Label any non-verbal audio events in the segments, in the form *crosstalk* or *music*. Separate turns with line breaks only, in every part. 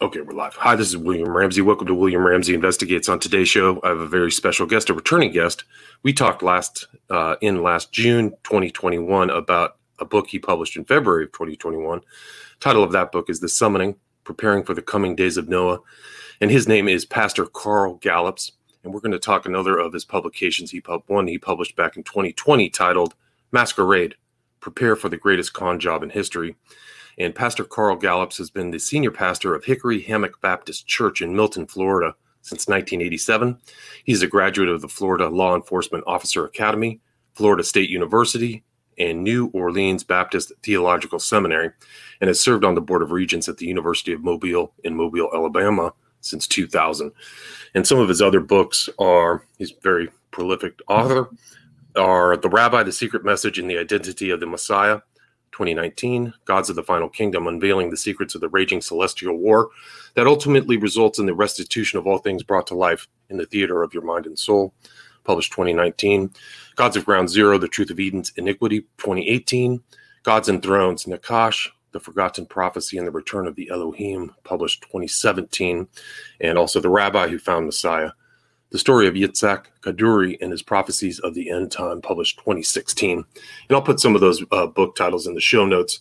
Okay, we're live. Hi, this is William Ramsey. Welcome to William Ramsey Investigates. On today's show, I have a very special guest, a returning guest. We talked last uh, in last June 2021 about a book he published in February of 2021. Title of that book is The Summoning: Preparing for the Coming Days of Noah, and his name is Pastor Carl Gallups. And we're going to talk another of his publications. He pub- one he published back in 2020 titled Masquerade: Prepare for the Greatest Con Job in History. And Pastor Carl Gallups has been the senior pastor of Hickory Hammock Baptist Church in Milton, Florida since 1987. He's a graduate of the Florida Law Enforcement Officer Academy, Florida State University, and New Orleans Baptist Theological Seminary, and has served on the Board of Regents at the University of Mobile in Mobile, Alabama since 2000. And some of his other books are, he's very prolific author, are The Rabbi, The Secret Message, and the Identity of the Messiah, 2019, Gods of the Final Kingdom, unveiling the secrets of the raging celestial war that ultimately results in the restitution of all things brought to life in the theater of your mind and soul, published 2019. Gods of Ground Zero, The Truth of Eden's Iniquity, 2018. Gods and Thrones, Nakash, The Forgotten Prophecy and the Return of the Elohim, published 2017. And also The Rabbi Who Found Messiah, the story of Yitzhak Kaduri and his prophecies of the end time, published 2016. And I'll put some of those uh, book titles in the show notes.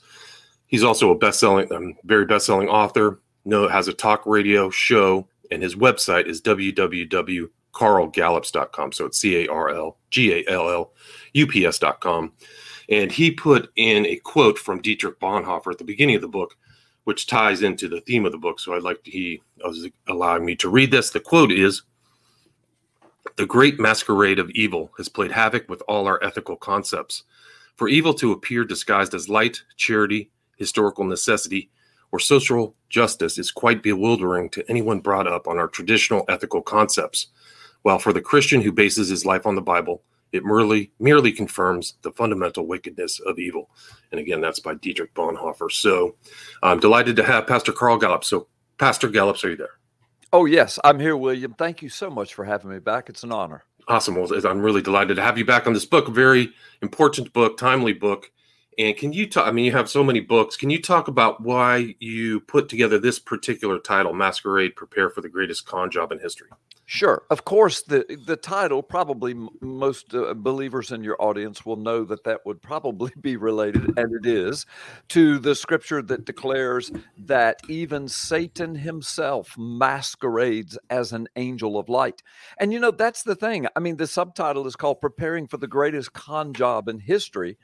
He's also a best-selling, um, very best-selling author. No, has a talk radio show, and his website is www.carlgallups.com. So it's C-A-R-L-G-A-L-L-U-P-S.com. And he put in a quote from Dietrich Bonhoeffer at the beginning of the book, which ties into the theme of the book. So I'd like to, he was allowing me to read this. The quote is, the great masquerade of evil has played havoc with all our ethical concepts. For evil to appear disguised as light, charity, historical necessity, or social justice is quite bewildering to anyone brought up on our traditional ethical concepts. While for the Christian who bases his life on the Bible, it merely merely confirms the fundamental wickedness of evil. And again, that's by Dietrich Bonhoeffer. So I'm delighted to have Pastor Carl Gallup. So, Pastor Gallups, are you there?
Oh, yes, I'm here, William. Thank you so much for having me back. It's an honor.
Awesome. Well, I'm really delighted to have you back on this book. Very important book, timely book. And can you talk? I mean, you have so many books. Can you talk about why you put together this particular title, Masquerade Prepare for the Greatest Con Job in History?
Sure. Of course, the the title probably most uh, believers in your audience will know that that would probably *laughs* be related, and it is, to the scripture that declares that even Satan himself masquerades as an angel of light. And you know that's the thing. I mean, the subtitle is called "Preparing for the Greatest Con Job in History,"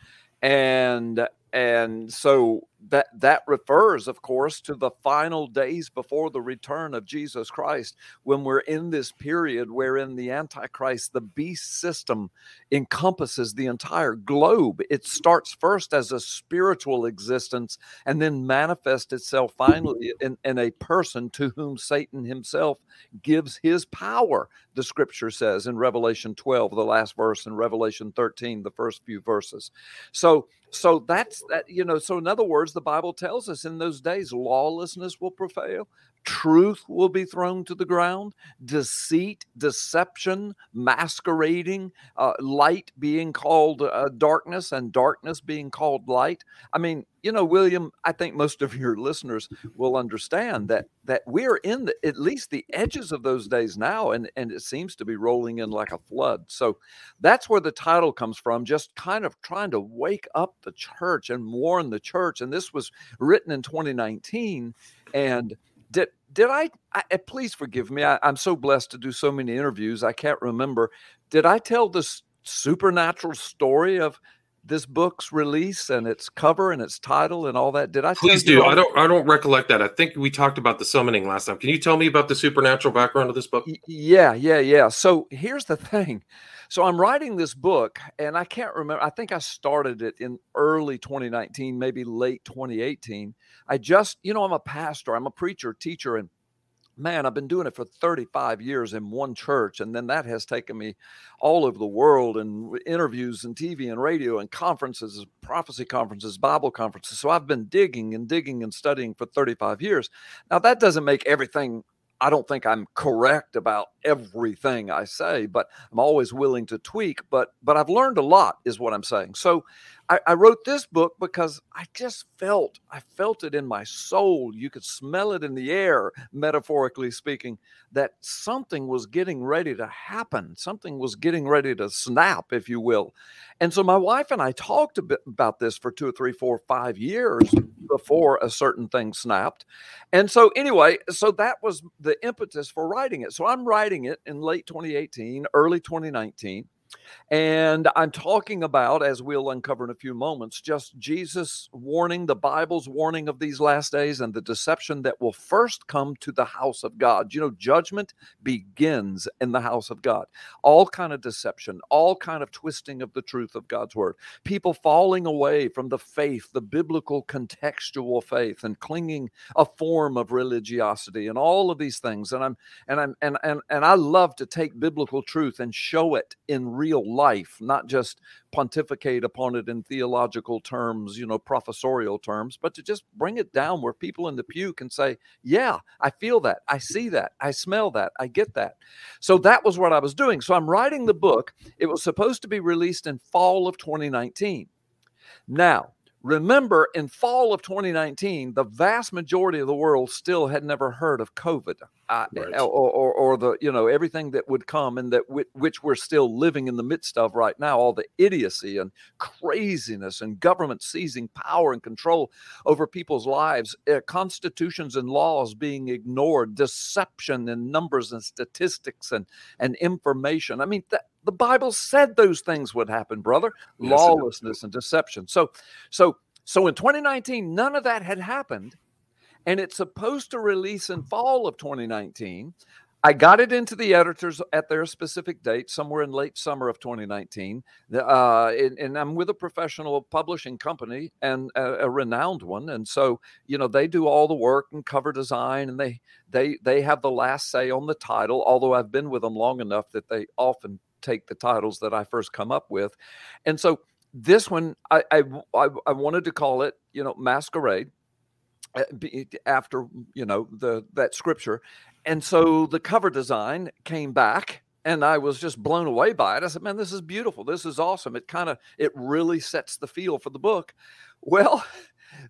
and and so that that refers of course to the final days before the return of Jesus Christ when we're in this period wherein the antichrist the beast system encompasses the entire globe. It starts first as a spiritual existence and then manifests itself finally in, in a person to whom Satan himself gives his power the scripture says in Revelation 12 the last verse in Revelation 13 the first few verses. So so that's that you know so in other words the bible tells us in those days lawlessness will prevail truth will be thrown to the ground deceit deception masquerading uh, light being called uh, darkness and darkness being called light. I mean you know william i think most of your listeners will understand that that we're in the, at least the edges of those days now and and it seems to be rolling in like a flood. So that's where the title comes from just kind of trying to wake up the church and warn the church. And this was written in 2019 and did did I, I eh, please forgive me I, i'm so blessed to do so many interviews i can't remember. Did i tell this supernatural story of this book's release and its cover and its title and all that? Did i
please do i don't i don't recollect that i think we talked about the summoning last time can you tell me about the supernatural background of this book?
Yeah yeah yeah so here's the *laughs* thing so I'm writing this book, and I can't remember. I think I started it in early 2019, maybe late 2018. I just, you know, I'm a pastor, I'm a preacher, teacher, and man, I've been doing it for 35 years in one church. And then that has taken me all over the world and interviews and TV and radio and conferences, prophecy conferences, Bible conferences. So I've been digging and digging and studying for 35 years. Now, that doesn't make everything I don't think I'm correct about everything I say, but I'm always willing to tweak. But but I've learned a lot, is what I'm saying. So I, I, wrote this book because I just felt, I felt it in my soul. You could smell it in the air, metaphorically speaking, that something was getting ready to happen. Something was getting ready to snap, if you will. And so my wife and I talked a bit about this for two or three, four, five years before a certain thing snapped. And so, anyway, so that was the impetus for writing it. So I'm writing it in late 2018, early 2019. And I'm talking about, as we'll uncover in a few moments, just Jesus' warning, the Bible's warning of these last days, and the deception that will first come to the house of God. You know, judgment begins in the house of God. All kind of deception, all kind of twisting of the truth of God's word. People falling away from the faith, the biblical contextual faith, and clinging a form of religiosity, and all of these things. And I'm and I'm and and and I love to take biblical truth and show it in real life, not just pontificate upon it in theological terms, you know, professorial terms, but to just bring it down where people in the pew can say, Yeah, I feel that. I see that. I smell that. I get that. So that was what I was doing. So I'm writing the book. It was supposed to be released in fall of 2019. Now, Remember, in fall of 2019, the vast majority of the world still had never heard of COVID, uh, right. or, or, or, the you know everything that would come, and that w- which we're still living in the midst of right now. All the idiocy and craziness, and government seizing power and control over people's lives, uh, constitutions and laws being ignored, deception in numbers and statistics and and information. I mean, that the Bible said those things would happen, brother. Yes, Lawlessness and deception. So, so, so in 2019, none of that had happened, and it's supposed to release in fall of 2019. I got it into the editors at their specific date, somewhere in late summer of 2019. Uh, and, and, I'm with a professional publishing company and a, a, renowned one, and so you know they do all the work and cover design, and they they they have the last say on the title. Although I've been with them long enough that they often take the titles that I first come up with. And so this one, I, I, I wanted to call it, you know, Masquerade eh, after, you know, the that scripture. And so the cover design came back and I was just blown away by it. I said, "Man, this is beautiful. This is awesome. It kind of it really sets the feel for the book." Well,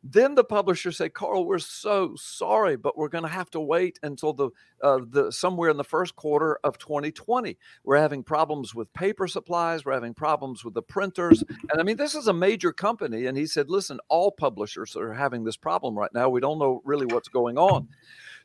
then the publisher said, "Carl, we're so sorry, but we're going to have to wait until the uh, the somewhere in the first quarter of 2020. We're having problems with paper supplies. We're having problems with the printers, and I mean, this is a major company." And he said, "Listen, all publishers are having this problem right now. We don't know really what's going on."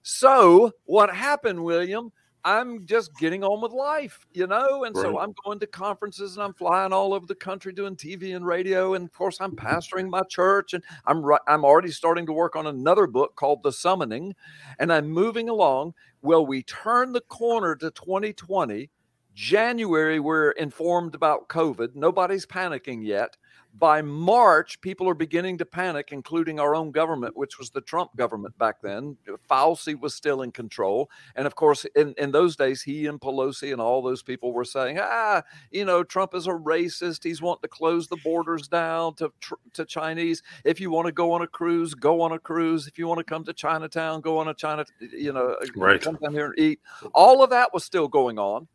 So what happened, William? I'm just getting on with life, you know? And right. so I'm going to conferences and I'm flying all over the country doing TV and radio. And of course, I'm mm-hmm. pastoring my church and I'm, I'm already starting to work on another book called The Summoning. And I'm moving along. Well, we turn the corner to 2020. January, we're informed about COVID. Nobody's panicking yet by March, people are beginning to panic, including our own government, which was the Trump government back then. Fauci was still in control. And of course, in, in those days, he and Pelosi and all those people were saying, ah, you know, Trump is a racist. He's wanting to close the borders down to, to Chinese. If you want to go on a cruise, go on a cruise. If you want to come to Chinatown, go on a China, you know, right. come down here and eat. All of that was still going on.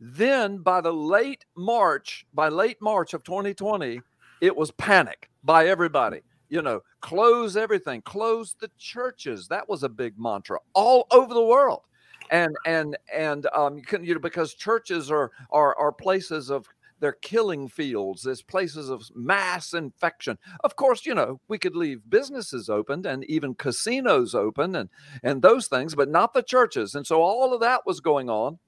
Then by the late March, by late March of 2020, it was panic by everybody. You know, close everything, close the churches. That was a big mantra all over the world. And and and um, you can you know because churches are are are places of they're killing fields. There's places of mass infection. Of course, you know, we could leave businesses open and even casinos open and and those things, but not the churches. And so all of that was going on.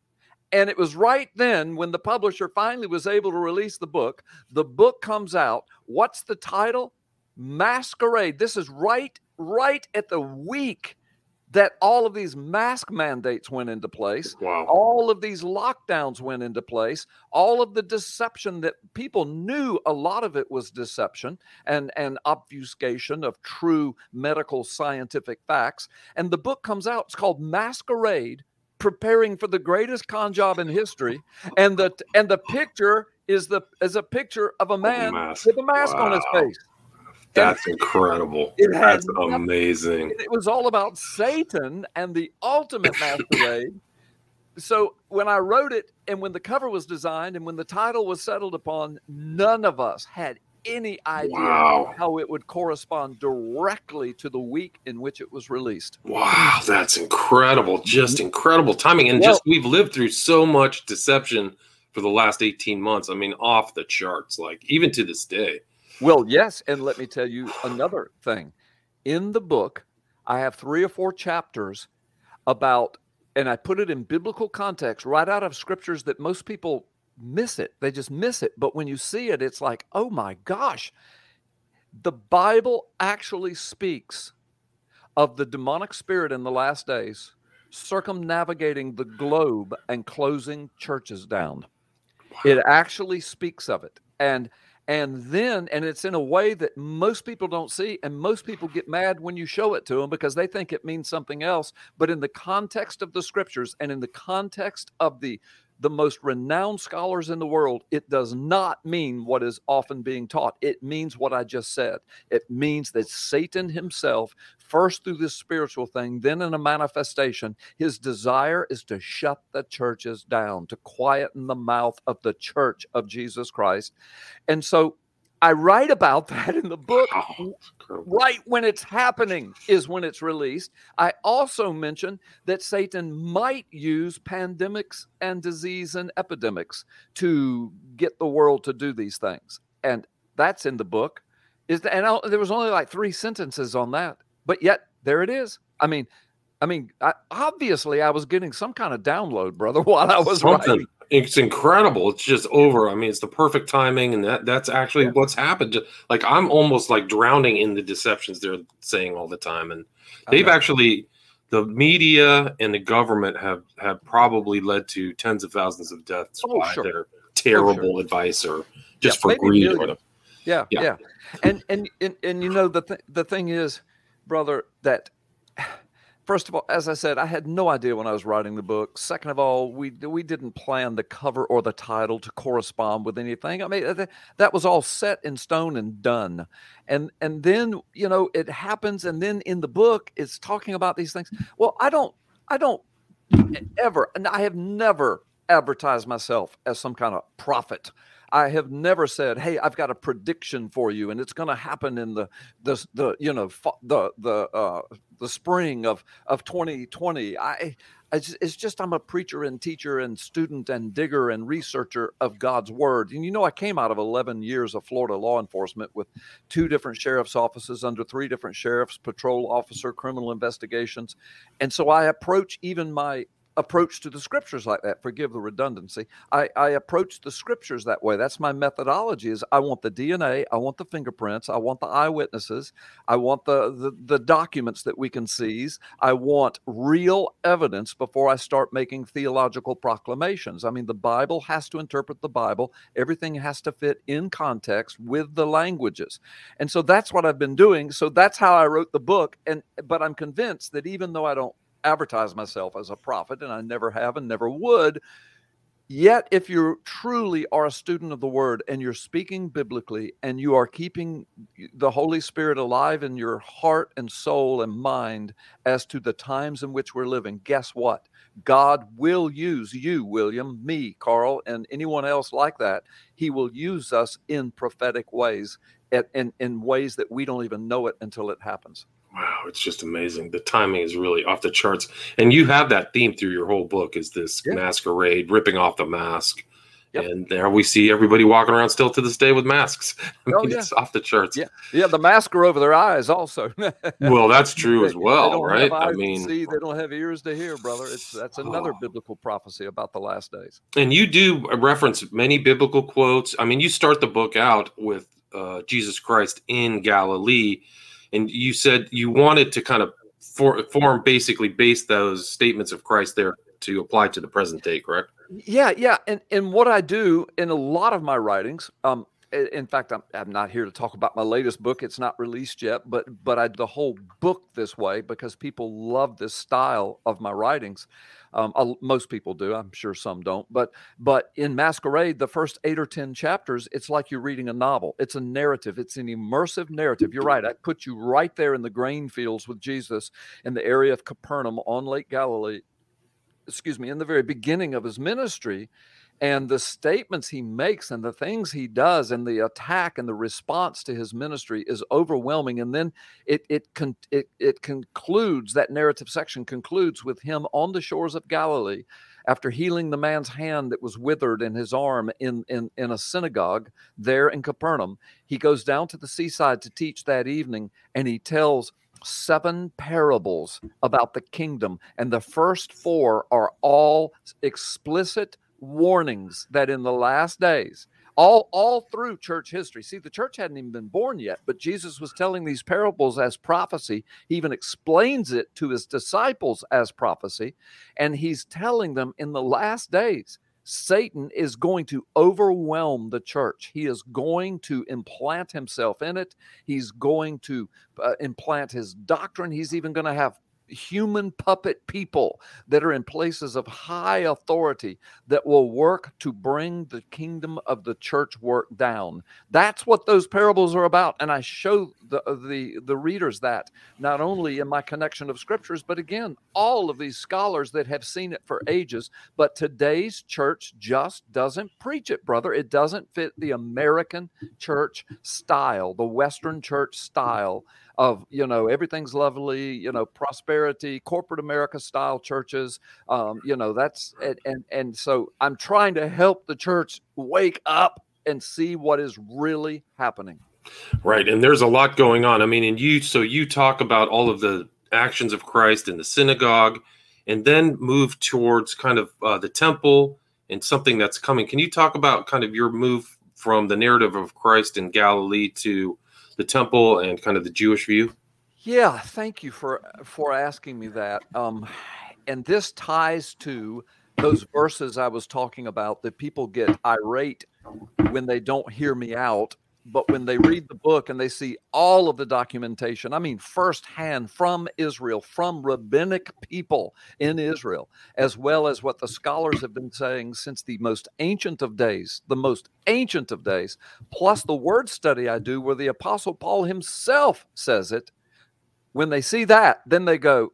And it was right then when the publisher finally was able to release the book. The book comes out. What's the title? Masquerade. This is right, right at the week that all of these mask mandates went into place.
Wow.
All of these lockdowns went into place. All of the deception that people knew a lot of it was deception and, and obfuscation of true medical scientific facts. And the book comes out. It's called Masquerade preparing for the greatest con job in history, and the and the picture is the is a picture of a man with a mask wow. on his face.
That's incredible. It That's amazing.
It was all about Satan and the ultimate masquerade. so when I wrote it and when the cover was designed and when the title was settled upon, none of us had any idea wow. how it would correspond directly to the week in which it was released.
Wow, that's incredible. Just incredible timing. And well, just we've lived through so much deception for the last 18 months. I mean, off the charts, like even to this day.
Well, yes. And let me tell you another thing. In the book, I have three or four chapters about, and I put it in biblical context right out of scriptures that most people miss it. They just miss it. But when you see it, it's like, oh my gosh, the Bible actually speaks of the demonic spirit in the last days circumnavigating the globe and closing churches down. Wow. It actually speaks of it. And and then and it's in a way that most people don't see and most people get mad when you show it to them because they think it means something else but in the context of the scriptures and in the context of the the most renowned scholars in the world, it does not mean what is often being taught. It means what I just said. It means that Satan himself, first through this spiritual thing, then in a manifestation, his desire is to shut the churches down, to quieten the mouth of the church of Jesus Christ. And so I write about *laughs* that in the book. Oh, right when it's happening is when it's released. I also mention that Satan might use pandemics and disease and epidemics to get the world to do these things. And that's in the book. Is and I, there was only like three sentences on that, but yet there it is. I mean, I mean, I, obviously, I was getting some kind of download, brother, *laughs* while I was Something. writing
it's incredible. It's just over. I mean, it's the perfect timing, and that that's actually yeah. what's happened. Like I'm almost like drowning in the deceptions they're saying all the time, and they've actually the media and the government have have probably led to tens of thousands of deaths oh, by sure. their terrible oh, sure. advice or just yeah, for greed.
Yeah, yeah, yeah, and and and, and you know the th- the thing is, brother, that first of all, as I said, I had no idea when I was writing the book. Second of all, we we didn't plan the cover or the title to correspond with anything. I mean, uh, that, that was all set in stone and done. And and then you know it happens, and then in the book it's talking about these things. Well, I don't I don't ever, and I have never advertised myself as some kind of prophet. I have never said, "Hey, I've got a prediction for you, and it's going to happen in the the the you know the the uh, the spring of of 2020." I, it's just I'm a preacher and teacher and student and digger and researcher of God's word. And you know, I came out of 11 years of Florida law enforcement with two different sheriff's offices under three different sheriffs, patrol officer, criminal investigations, and so I approach even my approach to the scriptures like that. Forgive the redundancy. I, I approach the scriptures that way. That's my methodology is i want the dna i want the fingerprints i want the eyewitnesses i want the, the the documents that we can seize. I want real evidence before i start making theological proclamations. I mean the bible has to interpret the bible. Everything has to fit in context with the languages. And so that's what i've been doing. So that's how i wrote the book. And but i'm convinced that even though i don't advertise myself as a prophet, and I never have and never would. Yet, if you truly are a student of the word and you're speaking biblically and you are keeping the Holy Spirit alive in your heart and soul and mind as to the times in which we're living, guess what? God will use you, William, me, Carl, and anyone else like that. He will use us in prophetic ways, in, in ways that we don't even know it until it happens.
Wow, it's just amazing. The timing is really off the charts. And you have that theme through your whole book is this yeah. masquerade, ripping off the mask. Yep. And there we see everybody walking around still to this day with masks. *laughs* I oh, mean, yeah. it's off the charts.
Yeah, yeah. The mask are over their eyes, also. *laughs*
well, that's true as well, right? I mean,
see, they don't have ears to hear, brother. It's that's another oh. biblical prophecy about the last days.
And you do reference many biblical quotes. I mean, you start the book out with uh, Jesus Christ in Galilee and you said you wanted to kind of for, form basically base those statements of Christ there to apply to the present day, correct?
Yeah, yeah, and and what I do in a lot of my writings, um, in fact, I'm, I'm not here to talk about my latest book. It's not released yet, but but I the whole book this way because people love this style of my writings. Um, most people do. I'm sure some don't. But but in Masquerade, the first eight or ten chapters, it's like you're reading a novel. It's a narrative. It's an immersive narrative. You're right. I put you right there in the grain fields with Jesus in the area of Capernaum on Lake Galilee. Excuse me, in the very beginning of his ministry and the statements he makes and the things he does and the attack and the response to his ministry is overwhelming and then it it con- it, it concludes that narrative section concludes with him on the shores of Galilee after healing the man's hand that was withered in his arm in, in, in a synagogue there in Capernaum. He goes down to the seaside to teach that evening and he tells seven parables about the kingdom. And the first four are all explicit warnings that in the last days all all through church history see the church hadn't even been born yet but jesus was telling these parables as prophecy. He even explains it to his disciples as prophecy and he's telling them in the last days satan is going to overwhelm the church. He is going to implant himself in it. He's going to uh, implant his doctrine. He's even going to have human puppet people that are in places of high authority that will work to bring the kingdom of the church work down. That's what those parables are about. And I show the, uh, the, the readers that not only in my connection of scriptures, but again, all of these scholars that have seen it for ages. But today's church just doesn't preach it, brother. It doesn't fit the American church style, the Western church style of you know everything's lovely you know prosperity corporate america style churches um, you know that's and, and and so i'm trying to help the church wake up and see what is really happening.
Right and there's a lot going on. I mean and you so you talk about all of the actions of christ in the synagogue and then move towards kind of uh, the temple and something that's coming. Can you talk about kind of your move from the narrative of christ in galilee to the temple and kind of the Jewish view?
Yeah, thank you for for asking me that. Um, and this ties to those verses I was talking about that people get irate when they don't hear me out but when they read the book and they see all of the documentation, I mean, firsthand from Israel, from rabbinic people in Israel, as well as what the scholars have been saying since the most ancient of days, the most ancient of days, plus the word study I do where the Apostle Paul himself says it, when they see that, then they go,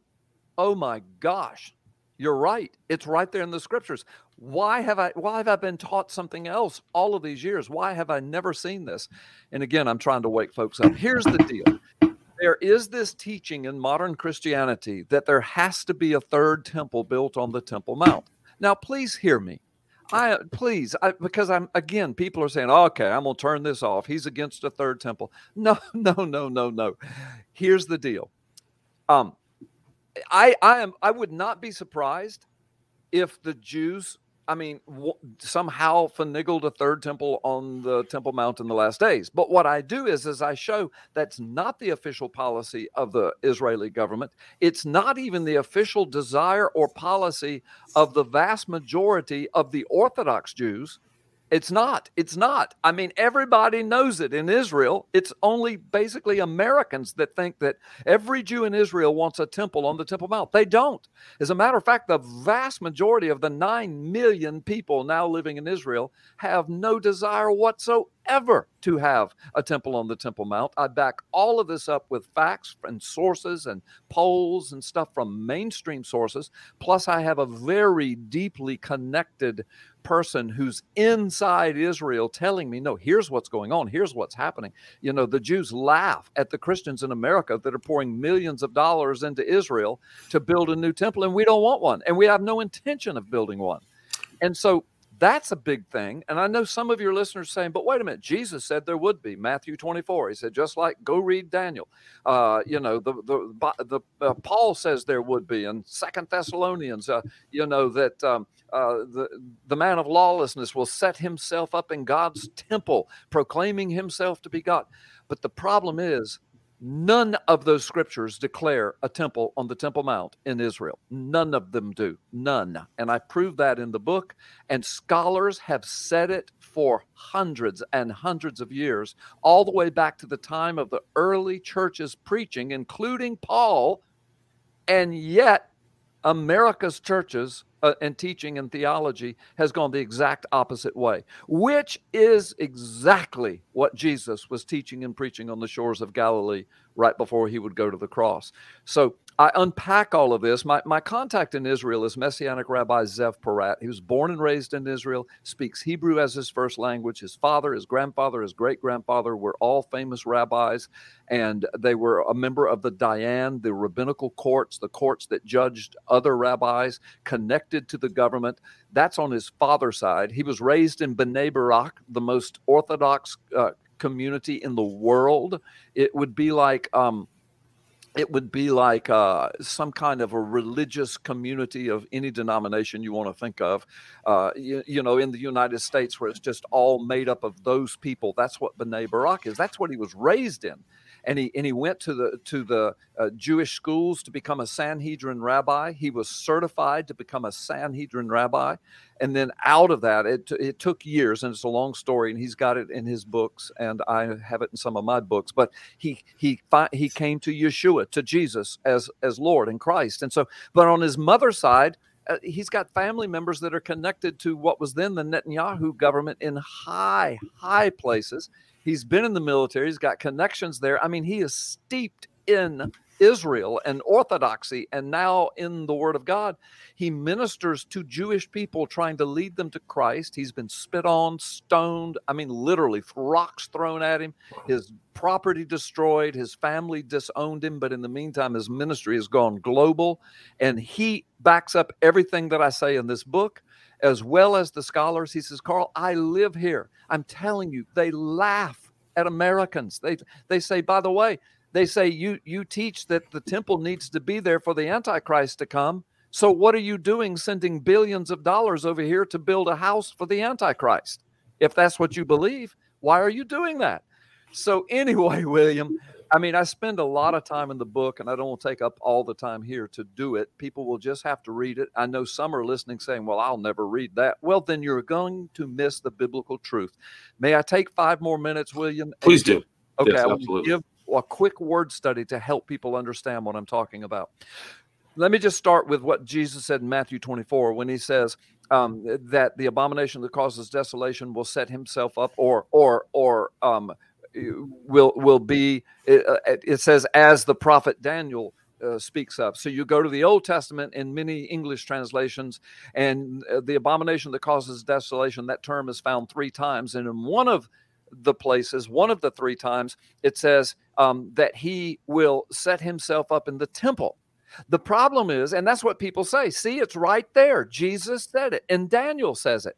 oh my gosh, you're right. It's right there in the scriptures. Why have I why have I been taught something else all of these years? Why have I never seen this? And again, I'm trying to wake folks up. Here's the deal. There is this teaching in modern Christianity that there has to be a third temple built on the Temple Mount. Now, please hear me. I please, I, because I'm again, people are saying, okay, I'm gonna turn this off. He's against a third temple. *laughs* No, no, no, no, no. Here's the deal. Um, I I am I would not be surprised if the Jews I mean, w- somehow finagled a third temple on the Temple Mount in the last days. But what I do is, is I show that's not the official policy of the Israeli government. It's not even the official desire or policy of the vast majority of the Orthodox Jews it's not. It's not. I mean, everybody knows it in Israel. It's only basically Americans that think that every Jew in Israel wants a temple on the Temple Mount. They don't. As a matter of fact, the vast majority of the 9 million people now living in Israel have no desire whatsoever ever to have a temple on the Temple Mount. I back all of this up with facts and sources and polls and stuff from mainstream sources. Plus, I have a very deeply connected person who's inside Israel telling me, no, here's what's going on, here's what's happening. You know, the Jews laugh at the Christians in America that are pouring millions of dollars into Israel to build a new temple, and we don't want one, and we have no intention of building one. And so that's a big thing. And I know some of your listeners saying, but wait a minute, Jesus said there would be. Matthew 24, he said, just like go read Daniel. Uh, you know, the, the, the uh, Paul says there would be. in Second Thessalonians, uh, you know, that um, uh, the, the man of lawlessness will set himself up in God's temple, proclaiming himself to be God. But the problem is, None of those scriptures declare a temple on the Temple Mount in Israel. None of them do. None. And I prove that in the book. And scholars have said it for hundreds and hundreds of years, all the way back to the time of the early churches preaching, including Paul. And yet, America's churches uh, and teaching and theology has gone the exact opposite way, which is exactly what Jesus was teaching and preaching on the shores of Galilee right before he would go to the cross. So I unpack all of this. My, my contact in Israel is Messianic Rabbi Zev Porat. He was born and raised in Israel, speaks Hebrew as his first language. His father, his grandfather, his great grandfather were all famous rabbis, and they were a member of the Dayan, the rabbinical courts, the courts that judged other rabbis connected to the government. That's on his father's side. He was raised in Bnei Brak, the most orthodox uh, community in the world. It would be like, um, it would be like uh, some kind of a religious community of any denomination you want to think of. Uh, you, you, know, in the United States, where it's just all made up of those people. That's what B'nai Barak is. That's what he was raised in and he and he went to the to the uh, Jewish schools to become a Sanhedrin rabbi. He was certified to become a Sanhedrin rabbi, and then out of that, it it took years, and it's a long story, and he's got it in his books, and I have it in some of my books. But he he he came to Yeshua, to Jesus as as Lord and Christ, and so. But on his mother's side. Uh, he's got family members that are connected to what was then the Netanyahu government in high, high places. He's been in the military. He's got connections there. I mean, he is steeped in Israel and orthodoxy and now in the Word of God. He ministers to Jewish people, trying to lead them to Christ. He's been spit on, stoned. I mean, literally, rocks thrown at him, his property destroyed, his family disowned him. But in the meantime, his ministry has gone global. And he backs up everything that I say in this book as well as the scholars. He says, Carl, I live here. I'm telling you, they laugh at Americans. They they say, by the way, they say you you teach that the temple needs to be there for the Antichrist to come. So what are you doing sending billions of dollars over here to build a house for the Antichrist? If that's what you believe, why are you doing that? So anyway, *laughs* William, I mean, I spend a lot of time in the book, and I don't want to take up all the time here to do it. People will just have to read it. I know some are listening saying, Well, I'll never read that. Well, then you're going to miss the biblical truth. May I take five more minutes, William?
Please do.
Okay, yes, I will give a quick word study to help people understand what I'm talking about. Let me just start with what Jesus said in Matthew 24 when he says, um, that the abomination that causes desolation will set himself up or or or um, will will be it, uh, it says as the prophet Daniel uh, speaks of. So you go to the Old Testament in many English translations, and uh, the abomination that causes desolation, that term is found three times. And in one of the places, one of the three times, it says um, that he will set himself up in the temple. The problem is, and that's what people say see, it's right there. Jesus said it, and Daniel says it.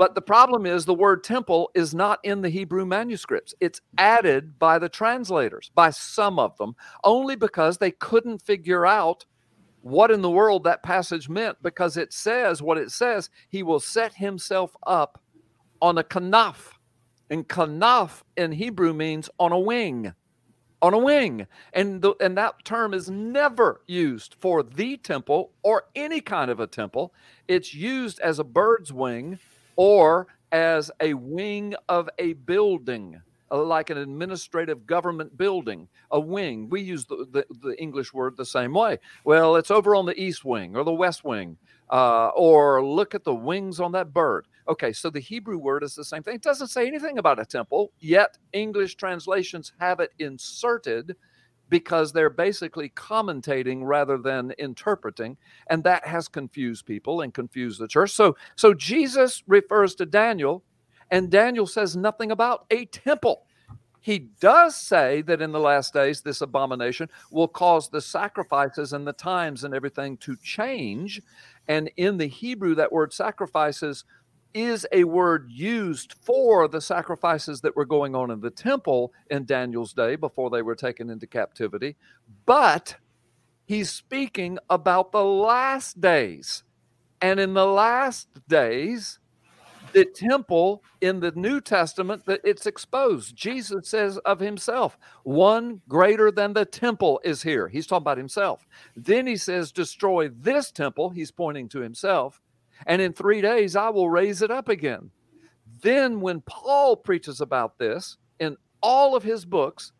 But the problem is the word temple is not in the Hebrew manuscripts. It's added by the translators, by some of them, only because they couldn't figure out what in the world that passage meant because it says what it says he will set himself up on a kanaf. And kanaf in Hebrew means on a wing. On a wing. And, the, and that term is never used for the temple or any kind of a temple. It's used as a bird's wing or as a wing of a building, uh, like an administrative government building, a wing. We use the, the, the, English word the same way. Well, it's over on the east wing or the west wing, uh, or look at the wings on that bird. Okay, so the Hebrew word is the same thing. It doesn't say anything about a temple, yet English translations have it inserted because they're basically commentating rather than interpreting and that has confused people and confused the church. So so jesus refers to daniel and daniel says nothing about a temple. He does say that in the last days this abomination will cause the sacrifices and the times and everything to change and in the hebrew that word sacrifices is a word used for the sacrifices that were going on in the temple in Daniel's day before they were taken into captivity, but he's speaking about the last days. And in the last days, the temple in the New Testament that it's exposed. Jesus says of himself, one greater than the temple is here. He's talking about himself. Then he says, destroy this temple. He's pointing to himself. And in three days, I will raise it up again. Then, when Paul preaches about this in all of his books,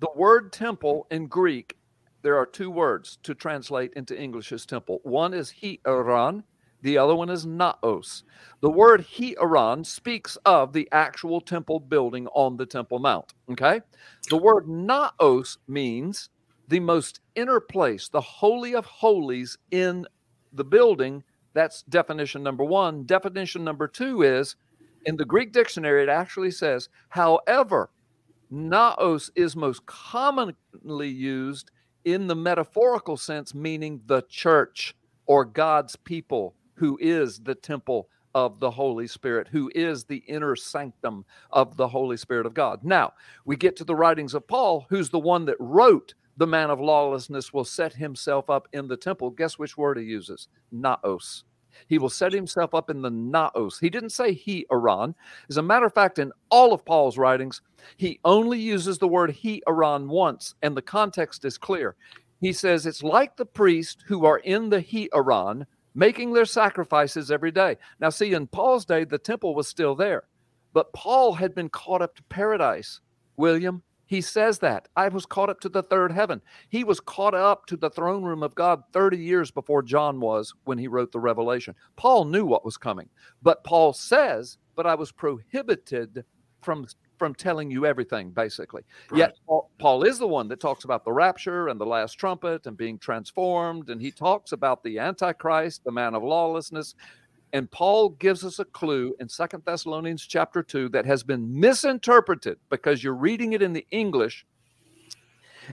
the word temple in Greek, there are two words to translate into English as temple. One is hieron, the other one is naos. The word hieron speaks of the actual temple building on the Temple Mount. Okay. The word naos means the most inner place, the holy of holies in the building. That's definition number one. Definition number two is in the Greek dictionary, it actually says, however, naos is most commonly used in the metaphorical sense, meaning the church or God's people who is the temple of the Holy Spirit, who is the inner sanctum of the Holy Spirit of God. Now, we get to the writings of Paul, who's the one that wrote, The man of lawlessness will set himself up in the temple. Guess which word he uses? Naos. He will set himself up in the naos. He didn't say hieron. As a matter of fact, in all of Paul's writings, he only uses the word hieron once, and the context is clear. He says it's like the priests who are in the hieron, making their sacrifices every day. Now, see, in Paul's day, the temple was still there, but Paul had been caught up to paradise. William, he says that I was caught up to the third heaven. He was caught up to the throne room of God 30 years before John was when he wrote the Revelation. Paul knew what was coming, but Paul says, But I was prohibited from from telling you everything, basically. Right. Yet Paul, Paul, is the one that talks about the rapture and the last trumpet and being transformed, and he talks about the Antichrist, the man of lawlessness. And Paul gives us a clue in Second Thessalonians chapter 2 that has been misinterpreted because you're reading it in the English.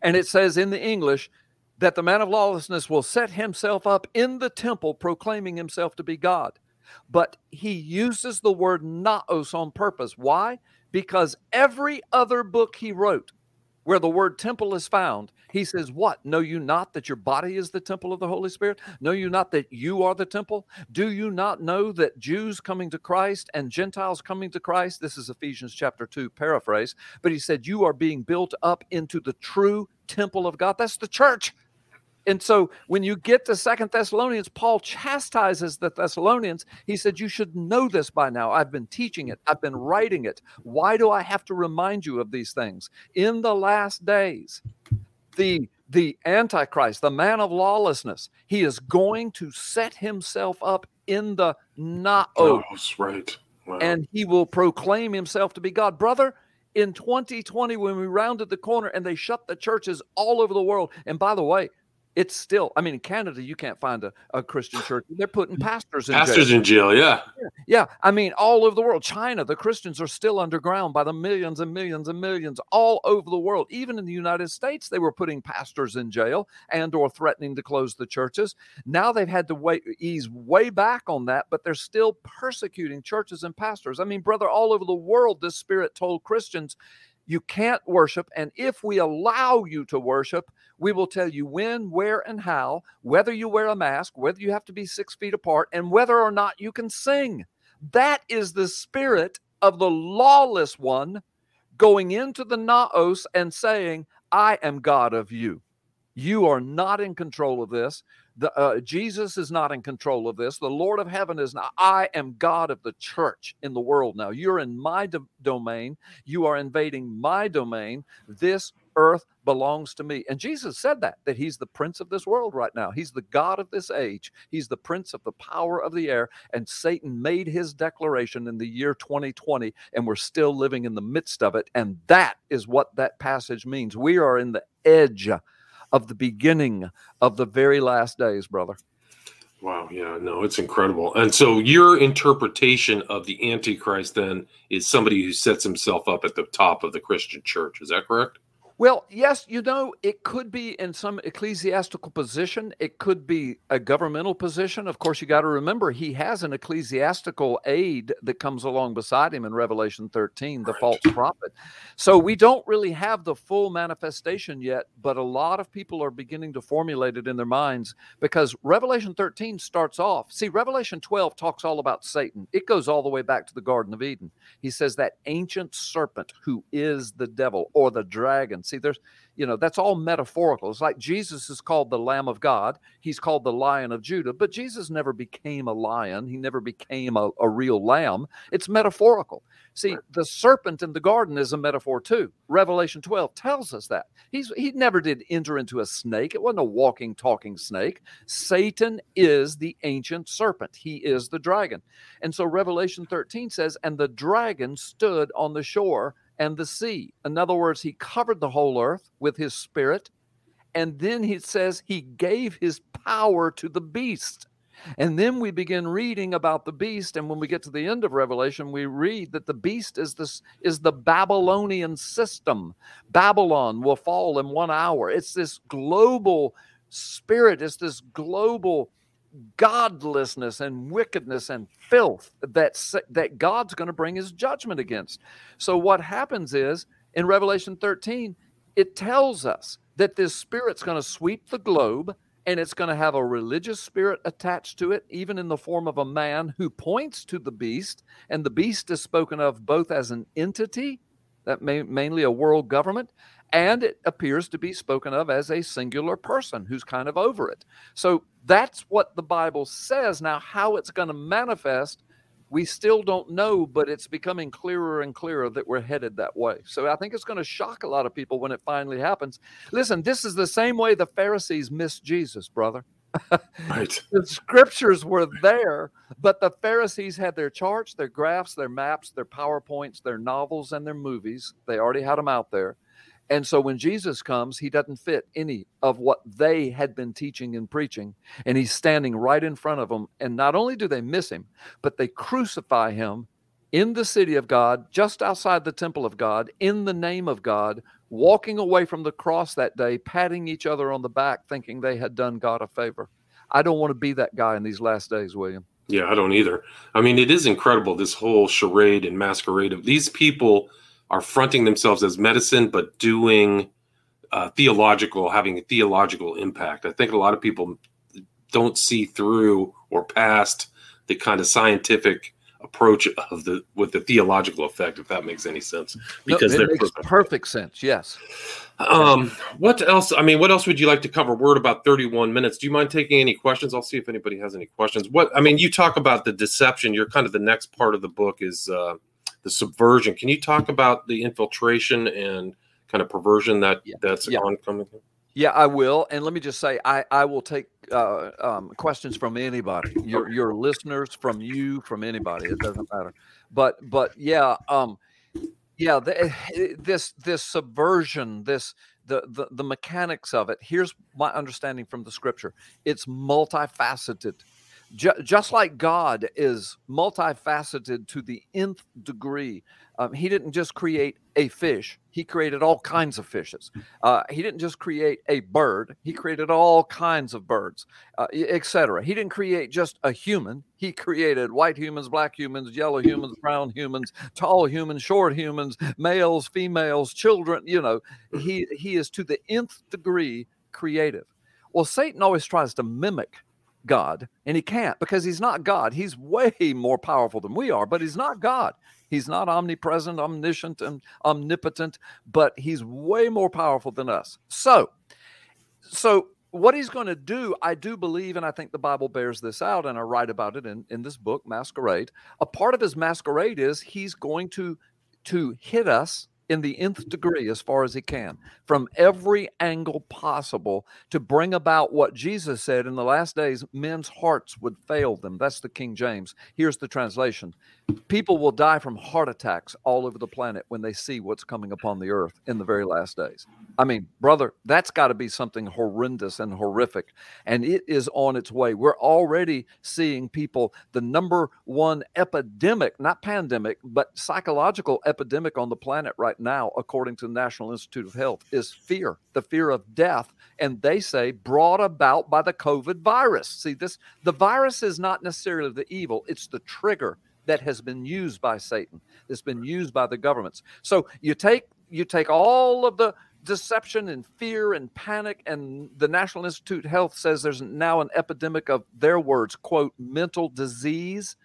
And it says in the English that the man of lawlessness will set himself up in the temple, proclaiming himself to be God. But he uses the word naos on purpose. Why? because every other book he wrote where the word temple is found, he says, What? Know you not that your body is the temple of the Holy Spirit? Know you not that you are the temple? Do you not know that Jews coming to Christ and Gentiles coming to Christ? This is Ephesians chapter 2, paraphrase. But he said, You are being built up into the true temple of God. That's the church. And so when you get to Second Thessalonians, Paul chastises the Thessalonians. He said, You should know this by now. I've been teaching it, I've been writing it. Why do I have to remind you of these things? In the last days, the the antichrist the man of lawlessness he is going to set himself up in the naos
oh, right
wow. and he will proclaim himself to be god brother in 2020 when we rounded the corner and they shut the churches all over the world and by the way it's still i mean in canada you can't find a, a christian church they're putting pastors in
pastors
jail.
in jail yeah.
yeah yeah i mean all over the world china the christians are still underground by the millions and millions and millions all over the world even in the united states they were putting pastors in jail and or threatening to close the churches now they've had to wait, ease way back on that but they're still persecuting churches and pastors i mean brother all over the world this spirit told christians you can't worship. And if we allow you to worship, we will tell you when, where, and how, whether you wear a mask, whether you have to be six feet apart, and whether or not you can sing. That is the spirit of the lawless one going into the naos and saying, I am God of you. You are not in control of this. The, uh, Jesus is not in control of this. The Lord of heaven is not. I am God of the church in the world now. You're in my do- domain. You are invading my domain. This earth belongs to me. And Jesus said that, that he's the prince of this world right now. He's the God of this age. He's the prince of the power of the air. And Satan made his declaration in the year 2020, and we're still living in the midst of it. And that is what that passage means. We are in the edge of the beginning of the very last days, brother.
Wow, yeah, no, it's incredible. And so your interpretation of the Antichrist then is somebody who sets himself up at the top of the Christian church. Is that correct?
Well, yes, you know, it could be in some ecclesiastical position. It could be a governmental position. Of course, you got to remember he has an ecclesiastical aide that comes along beside him in Revelation 13, the right. false prophet. So we don't really have the full manifestation yet, but a lot of people are beginning to formulate it in their minds because Revelation 13 starts off. See, Revelation 12 talks all about Satan, it goes all the way back to the Garden of Eden. He says that ancient serpent who is the devil or the dragon See, there's, you know, that's all metaphorical. It's like Jesus is called the Lamb of God. He's called the Lion of Judah, but Jesus never became a lion. He never became a, a real lamb. It's metaphorical. See, the serpent in the garden is a metaphor too. Revelation 12 tells us that. He's he never did enter into a snake. It wasn't a walking, talking snake. Satan is the ancient serpent. He is the dragon. And so Revelation 13 says, and the dragon stood on the shore and the sea. In other words, he covered the whole earth with his spirit. And then he says he gave his power to the beast. And then we begin reading about the beast. And when we get to the end of Revelation, we read that the beast is this is the Babylonian system. Babylon will fall in one hour. It's this global spirit, it's this global godlessness and wickedness and filth that that God's going to bring his judgment against. So what happens is in Revelation 13 it tells us that this spirit's going to sweep the globe and it's going to have a religious spirit attached to it even in the form of a man who points to the beast and the beast is spoken of both as an entity that may, mainly a world government and it appears to be spoken of as a singular person who's kind of over it. So that's what the Bible says. Now, how it's going to manifest, we still don't know, but it's becoming clearer and clearer that we're headed that way. So I think it's going to shock a lot of people when it finally happens. Listen, this is the same way the Pharisees missed Jesus, brother. *laughs*
right.
the scriptures were there, but the Pharisees had their charts, their graphs, their maps, their PowerPoints, their novels, and their movies. They already had them out there. And so when Jesus comes, he doesn't fit any of what they had been teaching and preaching. And he's standing right in front of them. And not only do they miss him, but they crucify him in the city of God, just outside the temple of God, in the name of God, walking away from the cross that day, patting each other on the back, thinking they had done God a favor. I don't want to be that guy in these last days, William.
Yeah, I don't either. I mean, it is incredible this whole charade and masquerade of these people are fronting themselves as medicine, but doing uh, theological, having a theological impact. I think a lot of people don't see through or past the kind of scientific approach of the with the theological effect, if that makes any sense.
Because no, it makes perfect. perfect sense. Yes.
Um, what else? I mean, what else would you like to cover? Word about 31 minutes. Do you mind taking any questions? I'll see if anybody has any questions. What I mean, you talk about the deception. You're kind of the next part of the book is uh, the subversion. Can you talk about the infiltration and kind of perversion that yeah. that's yeah. oncoming?
Yeah, I will. And let me just say, I, I will take uh, um, questions from anybody, your your listeners, from you, from anybody. It doesn't matter. But but yeah, um, yeah, the, this this subversion, this the, the the mechanics of it. Here's my understanding from the scripture. It's multifaceted just like God is multifaceted to the nth degree. Um, he didn't just create a fish, he created all kinds of fishes. Uh, he didn't just create a bird, he created all kinds of birds, uh, etc. He didn't create just a human, he created white humans, black humans, yellow humans, brown humans, tall humans, short humans, males, females, children. You know, he, he is to the nth degree creative. Well, Satan always tries to mimic God, and he can't because he's not God. He's way more powerful than we are, but he's not God. He's not omnipresent, omniscient, and omnipotent, but he's way more powerful than us. So, so what he's going to do, I do believe, and I think the Bible bears this out, and I write about it in, in this book, Masquerade. A part of his masquerade is he's going to to hit us in the nth degree as far as he can from every angle possible to bring about what Jesus said in the last days men's hearts would fail them. That's the King James. Here's the translation People will die from heart attacks all over the planet when they see what's coming upon the earth in the very last days. I mean, brother, that's got to be something horrendous and horrific. And it is on its way. We're already seeing people, the number one epidemic, not pandemic, but psychological epidemic on the planet right now, according to the National Institute of Health, is fear, the fear of death. And they say brought about by the COVID virus. See, this the virus is not necessarily the evil, it's the trigger that has been used by Satan, that's been used by the governments. So you take you take all of the deception and fear and panic and the national institute of health says there's now an epidemic of their words quote mental disease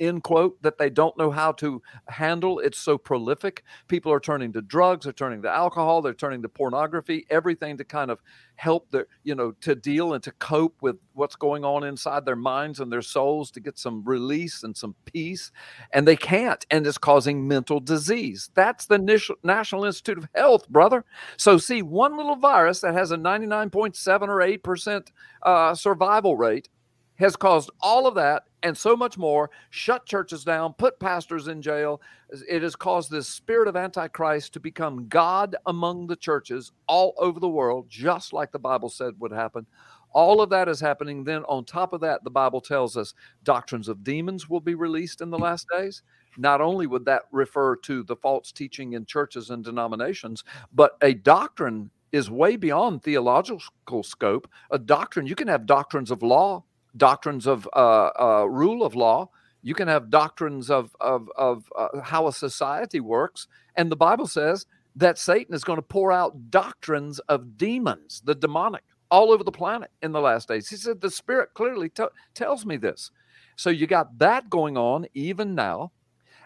end quote that they don't know how to handle. It's so prolific. People are turning to drugs they're turning to alcohol they're turning to pornography everything to kind of help their you know to deal and to cope with what's going on inside their minds and their souls to get some release and some peace. And they can't and it's causing mental disease. That's the national institute of health brother. So see one little virus that has a 99.7 or 8 percent uh, survival rate has caused all of that and so much more, shut churches down, put pastors in jail. It has caused this spirit of Antichrist to become God among the churches all over the world, just like the Bible said would happen. All of that is happening. Then, on top of that, the Bible tells us doctrines of demons will be released in the last days. Not only would that refer to the false teaching in churches and denominations, but a doctrine is way beyond theological scope. A doctrine, you can have doctrines of law doctrines of uh, uh, rule of law. You can have doctrines of of, of uh, how a society works, and the Bible says that Satan is going to pour out doctrines of demons, the demonic, all over the planet in the last days. He said the Spirit clearly t- tells me this. So you got that going on even now,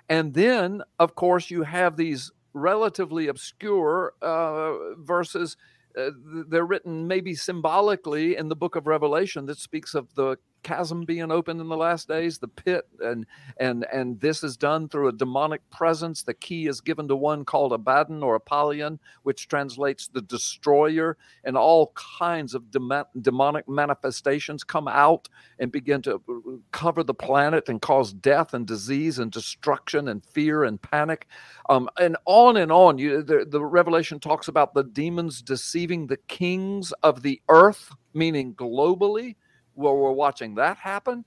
and then of course you have these relatively obscure uh, verses uh, they're written maybe symbolically in the book of revelation that speaks of the chasm being opened in the last days the pit and and and this is done through a demonic presence. The key is given to one called abaddon or apollyon which translates the destroyer and all kinds of demonic manifestations come out and begin to uh, cover the planet and cause death and disease and destruction and fear and panic. Um, and on and on you the, the revelation talks about the demons deceiving the kings of the earth meaning globally well, we're watching that happen.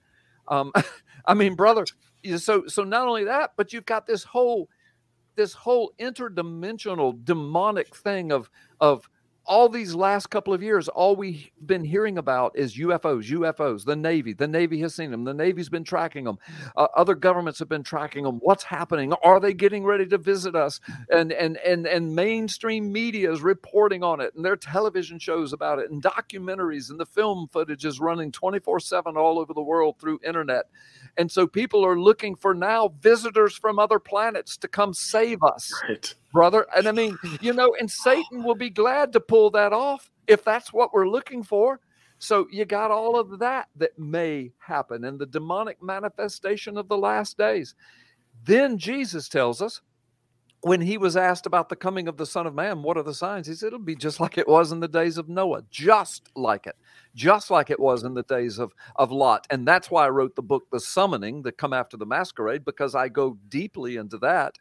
Um, *laughs* I mean, brother, so so not only that, but you've got this whole this whole interdimensional demonic thing of of all these last couple of years, all we've been hearing about is UFOs, UFOs, the Navy. The Navy has seen them. The Navy's been tracking them. Uh, other governments have been tracking them. What's happening? Are they getting ready to visit us? And and and and mainstream media is reporting on it, and their television shows about it, and documentaries, and the film footage is running 24/7 all over the world through internet. And so people are looking for now visitors from other planets to come save us. Right brother. And I mean, you know, and Satan will be glad to pull that off if that's what we're looking for. So you got all of that that may happen and the demonic manifestation of the last days. Then Jesus tells us when he was asked about the coming of the Son of Man, what are the signs? He said, It'll be just like it was in the days of Noah, just like it, just like it was in the days of, of Lot. And that's why I wrote the book, The Summoning, that come after the masquerade, because I go deeply into that.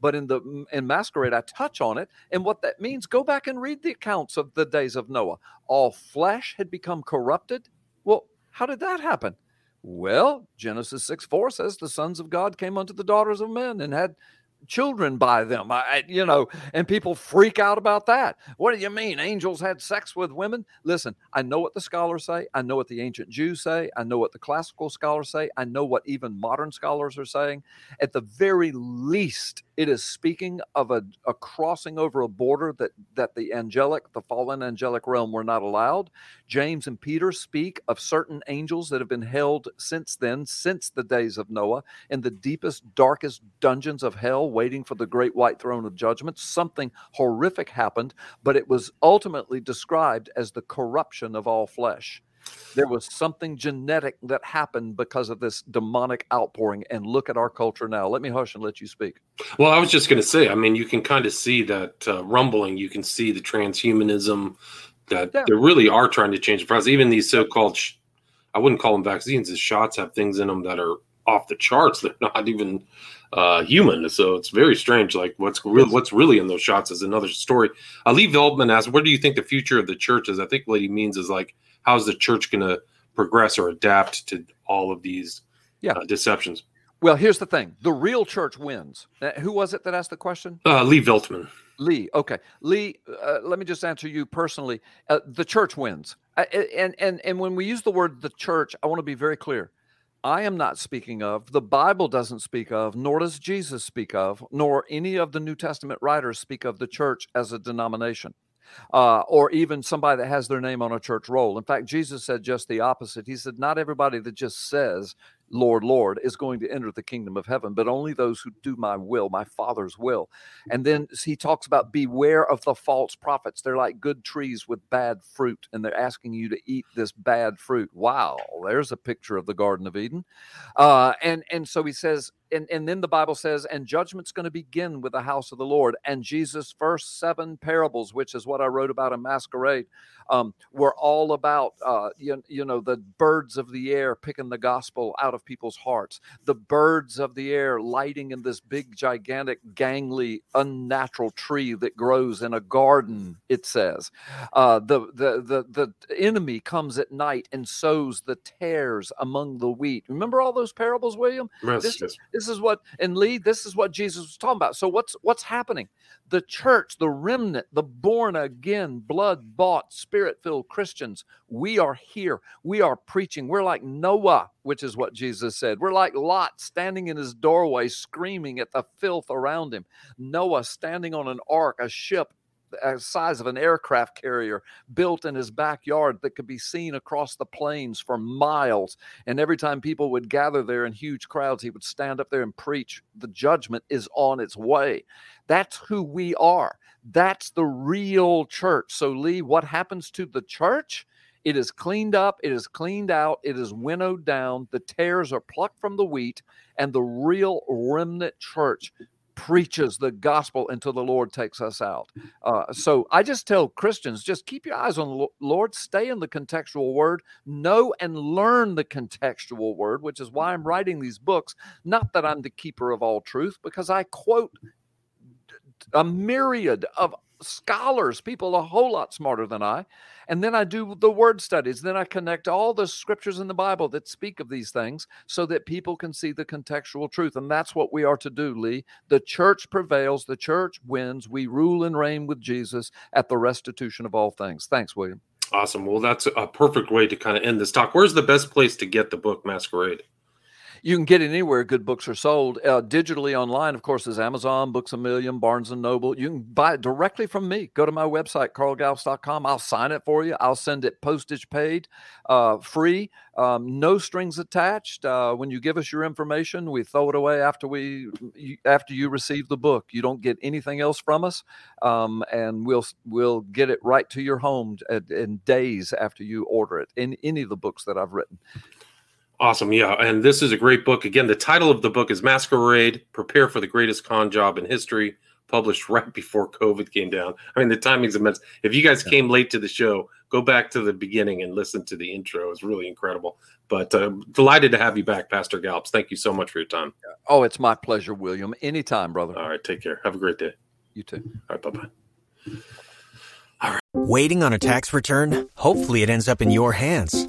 But in the in masquerade, I touch on it. And what that means, go back and read the accounts of the days of Noah. All flesh had become corrupted. Well, how did that happen? Well, Genesis 6 4 says the sons of God came unto the daughters of men and had children by them. I, you know, and people freak out about that. What do you mean? Angels had sex with women? Listen, I know what the scholars say. I know what the ancient Jews say. I know what the classical scholars say. I know what even modern scholars are saying. At the very least, it is speaking of a, a crossing over a border that that the angelic, the fallen angelic realm were not allowed. James and Peter speak of certain angels that have been held since then, since the days of Noah, in the deepest, darkest dungeons of hell, waiting for the great white throne of judgment. Something horrific happened, but it was ultimately described as the corruption of all flesh there was something genetic that happened because of this demonic outpouring. And look at our culture now. Let me hush and let you speak.
Well, I was just going to say, I mean, you can kind of see that uh, rumbling. You can see the transhumanism that yeah. they really are trying to change the process. Even these so called, sh- I wouldn't call them vaccines, as shots have things in them that are off the charts. *laughs* They're not even uh, human. So it's very strange. Like what's really what's really in those shots is another story. Lee Veltman asked, "What do you think the future of the church is?" I think what he means is like, how's the church going to progress or adapt to all of these yeah. uh, deceptions?
Well, here's the thing: the real church wins. Uh, who was it that asked the question?
Uh, Lee Veltman.
Lee. Okay, Lee. Uh, let me just answer you personally. Uh, the church wins, and and and when we use the word the church, I want to be very clear. I am not speaking of, the Bible doesn't speak of, nor does Jesus speak of, nor any of the New Testament writers speak of the church as a denomination. Uh, or even somebody that has their name on a church roll. In fact, Jesus said just the opposite. He said, Not everybody that just says Lord, Lord, is going to enter the kingdom of heaven, but only those who do my will, my Father's will. And then he talks about beware of the false prophets. They're like good trees with bad fruit, and they're asking you to eat this bad fruit. Wow, there's a picture of the Garden of Eden. Uh, and and so he says, and, and then the Bible says, and judgment's going to begin with the house of the Lord. And Jesus' first seven parables, which is what I wrote about in Masquerade, um, were all about uh, you, you know the birds of the air picking the gospel out of people's hearts, the birds of the air lighting in this big, gigantic, gangly, unnatural tree that grows in a garden. It says, uh, the the the the enemy comes at night and sows the tares among the wheat. Remember all those parables, William?
Yes,
this,
yes.
this is what and Lee. This is what Jesus was talking about. So what's what's happening? The church, the remnant, the born again, blood bought, spirit filled Christians, we are here. We are preaching. We're like Noah, which is what Jesus said. We're like Lot standing in his doorway, screaming at the filth around him. Noah standing on an ark, a ship the uh, size of an aircraft carrier built in his backyard that could be seen across the plains for miles. And every time people would gather there in huge crowds, he would stand up there and preach, The judgment is on its way. That's who we are. That's the real church. So, Lee, what happens to the church? It is cleaned up, it is cleaned out, it is winnowed down, the tares are plucked from the wheat, and the real remnant church preaches the gospel until the Lord takes us out. Uh, so I just tell Christians just keep your eyes on the Lord, stay in the contextual word, know and learn the contextual word, which is why I'm writing these books. Not that I'm the keeper of all truth, because I quote a myriad of scholars, people a whole lot smarter than I. And then I do the word studies. Then I connect all the scriptures in the Bible that speak of these things so that people can see the contextual truth. And that's what we are to do, Lee. The church prevails, the church wins. We rule and reign with Jesus at the restitution of all things. Thanks, William.
Awesome. Well, that's a perfect way to kind of end this talk. Where's the best place to get the book Masquerade?
You can get it anywhere good books are sold. Uh, digitally online, of course, is Amazon, Books a Million, Barnes and Noble. You can buy it directly from me. Go to my website, carlgallups.com. I'll sign it for you. I'll send it postage paid, uh, free, um, no strings attached. Uh, when you give us your information, we throw it away after we after you receive the book. You don't get anything else from us, um, and we'll we'll get it right to your home in days after you order it. In any of the books that I've written.
Awesome. Yeah. And this is a great book. Again, the title of the book is Masquerade Prepare for the Greatest Con Job in History, published *laughs* right before COVID came down. I mean, the timing's immense. If you guys came late to the show, go back to the beginning and listen to the intro. It's really incredible. But uh, delighted to have you back, Pastor Gallups. Thank you so much for your time.
Oh, it's my pleasure, William. Anytime, brother.
All right. Take care. Have a great day.
You too.
All right. Bye bye.
All right. Waiting on a tax return? Hopefully, it ends up in your hands